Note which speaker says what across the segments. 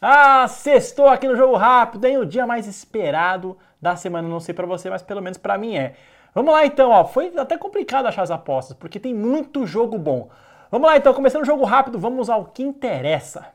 Speaker 1: Ah, sextou aqui no Jogo Rápido, hein? O dia mais esperado da semana, não sei para você, mas pelo menos para mim é. Vamos lá então, ó. Foi até complicado achar as apostas, porque tem muito jogo bom. Vamos lá então, começando o jogo rápido, vamos ao que interessa.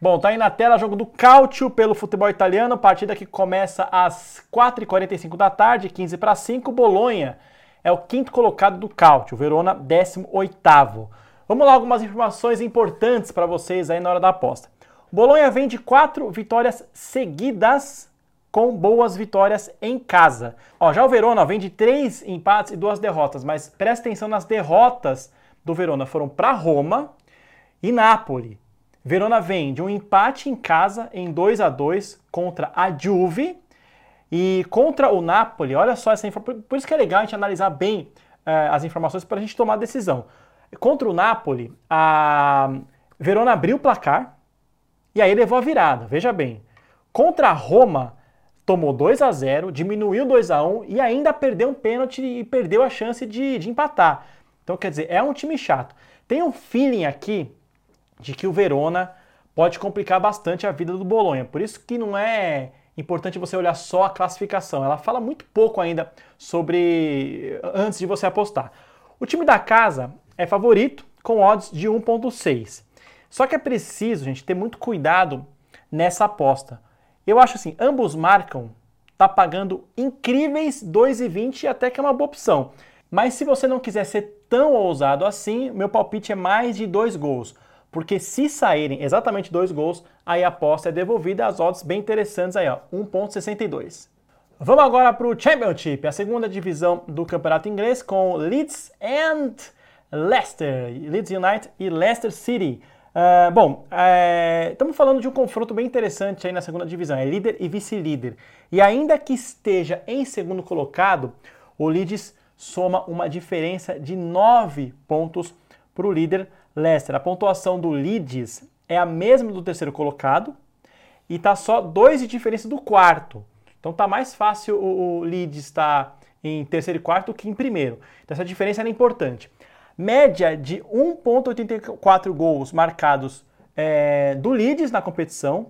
Speaker 1: Bom, tá aí na tela jogo do Calcio pelo futebol italiano, partida que começa às 4h45 da tarde, 15 para 5, Bolonha é o quinto colocado do Calcio, Verona 18º. Vamos lá, algumas informações importantes para vocês aí na hora da aposta. O Bolonha vem de quatro vitórias seguidas com boas vitórias em casa. Ó, já o Verona vem de três empates e duas derrotas, mas presta atenção nas derrotas do Verona. Foram para Roma e Nápoles. Verona vem de um empate em casa em 2 a 2 contra a Juve e contra o Napoli, olha só essa informação. Por isso que é legal a gente analisar bem uh, as informações para a gente tomar a decisão. Contra o Napoli, a Verona abriu o placar e aí levou a virada. Veja bem. Contra a Roma, tomou 2 a 0 diminuiu 2 a 1 e ainda perdeu um pênalti e perdeu a chance de, de empatar. Então, quer dizer, é um time chato. Tem um feeling aqui de que o Verona pode complicar bastante a vida do Bolonha. Por isso que não é importante você olhar só a classificação. Ela fala muito pouco ainda sobre antes de você apostar. O time da casa é favorito com odds de 1.6. Só que é preciso, gente, ter muito cuidado nessa aposta. Eu acho assim, ambos marcam, tá pagando incríveis 2,20 até que é uma boa opção. Mas se você não quiser ser tão ousado assim, meu palpite é mais de dois gols porque se saírem exatamente dois gols, aí a aposta é devolvida às odds bem interessantes aí, ó, 1.62. Vamos agora para o Championship, a segunda divisão do campeonato inglês com Leeds and Leicester, Leeds United e Leicester City. Uh, bom, é, estamos falando de um confronto bem interessante aí na segunda divisão, é líder e vice-líder. E ainda que esteja em segundo colocado, o Leeds soma uma diferença de 9 pontos para o líder Leicester. A pontuação do Leeds é a mesma do terceiro colocado e tá só dois de diferença do quarto. Então tá mais fácil o, o Leeds estar em terceiro e quarto que em primeiro. Então essa diferença era importante. Média de 1,84 gols marcados é, do Leeds na competição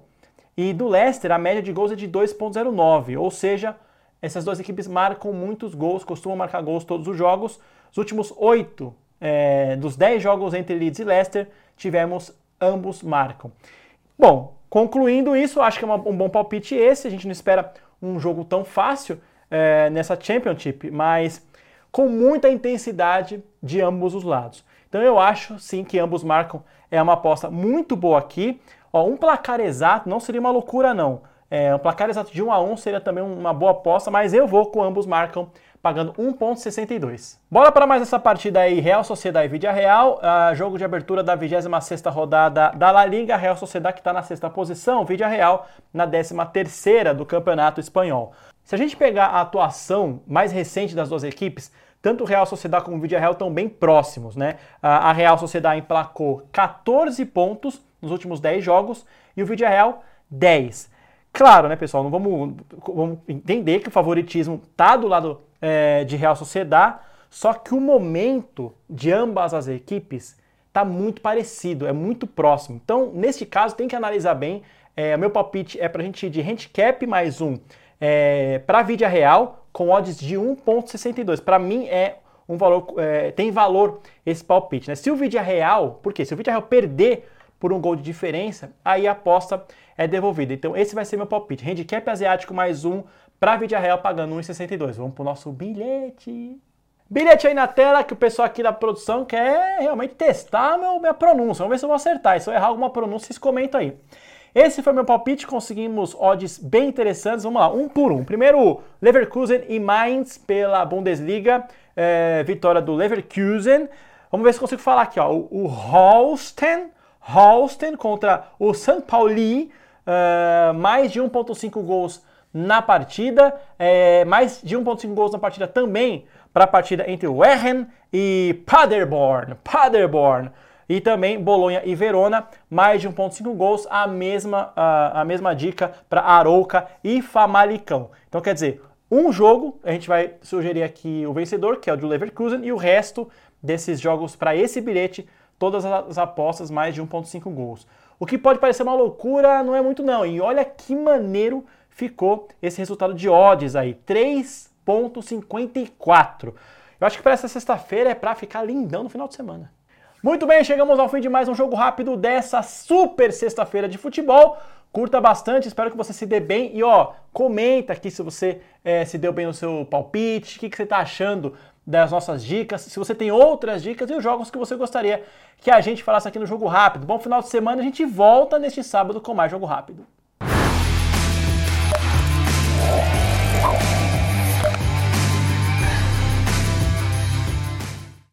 Speaker 1: e do Leicester a média de gols é de 2,09. Ou seja, essas duas equipes marcam muitos gols, costumam marcar gols todos os jogos. Os últimos oito é, dos 10 jogos entre Leeds e Leicester, tivemos ambos marcam. Bom, concluindo isso, acho que é uma, um bom palpite esse. A gente não espera um jogo tão fácil é, nessa Championship, mas com muita intensidade de ambos os lados. Então eu acho sim que ambos marcam. É uma aposta muito boa aqui. Ó, um placar exato não seria uma loucura, não. É, um placar exato de 1 a 1 seria também uma boa aposta, mas eu vou com ambos marcam pagando 1,62. Bora para mais essa partida aí, Real Sociedade e Vidia Real, uh, jogo de abertura da 26ª rodada da La Liga, Real Sociedade que está na sexta posição, Vidia Real na 13ª do Campeonato Espanhol. Se a gente pegar a atuação mais recente das duas equipes, tanto Real Sociedade como Vidia Real estão bem próximos, né? A Real Sociedade emplacou 14 pontos nos últimos 10 jogos e o Vidia Real 10. Claro, né, pessoal, não vamos, vamos entender que o favoritismo tá do lado é, de Real Sociedade, só que o momento de ambas as equipes está muito parecido, é muito próximo. Então, neste caso, tem que analisar bem. É, meu palpite é para a gente ir de handicap mais um é, para Vídea Real com odds de 1,62. Para mim é um valor, é, tem valor esse palpite. Né? Se o Vídea Real, por quê? Se o Vídea Real perder por um gol de diferença, aí a aposta é devolvida. Então esse vai ser meu palpite. Handicap asiático mais um para Vídea Real pagando 1,62. Vamos para o nosso bilhete. Bilhete aí na tela que o pessoal aqui da produção quer realmente testar meu, minha pronúncia. Vamos ver se eu vou acertar. Se eu errar alguma pronúncia, vocês comentam aí. Esse foi meu palpite, conseguimos odds bem interessantes. Vamos lá, um por um. Primeiro, Leverkusen e Mainz pela Bundesliga. É, vitória do Leverkusen. Vamos ver se consigo falar aqui. Ó. O, o Holsten, Holsten contra o St. Pauli. Uh, mais de 1.5 gols na partida, é, mais de 1.5 gols na partida também para a partida entre Werren e Paderborn. Paderborn. E também Bolonha e Verona, mais de 1.5 gols, a mesma, a mesma dica para Arouca e Famalicão. Então quer dizer, Um jogo, a gente vai sugerir aqui o vencedor, que é o do Leverkusen, e o resto desses jogos para esse bilhete, todas as apostas mais de 1.5 gols. O que pode parecer uma loucura, não é muito não. E olha que maneiro ficou esse resultado de odds aí, 3.54. Eu acho que para essa sexta-feira é para ficar lindão no final de semana. Muito bem, chegamos ao fim de mais um jogo rápido dessa super sexta-feira de futebol. Curta bastante, espero que você se dê bem e ó, comenta aqui se você é, se deu bem no seu palpite, o que, que você está achando das nossas dicas, se você tem outras dicas e os jogos que você gostaria que a gente falasse aqui no Jogo Rápido. Bom final de semana, a gente volta neste sábado com mais Jogo Rápido.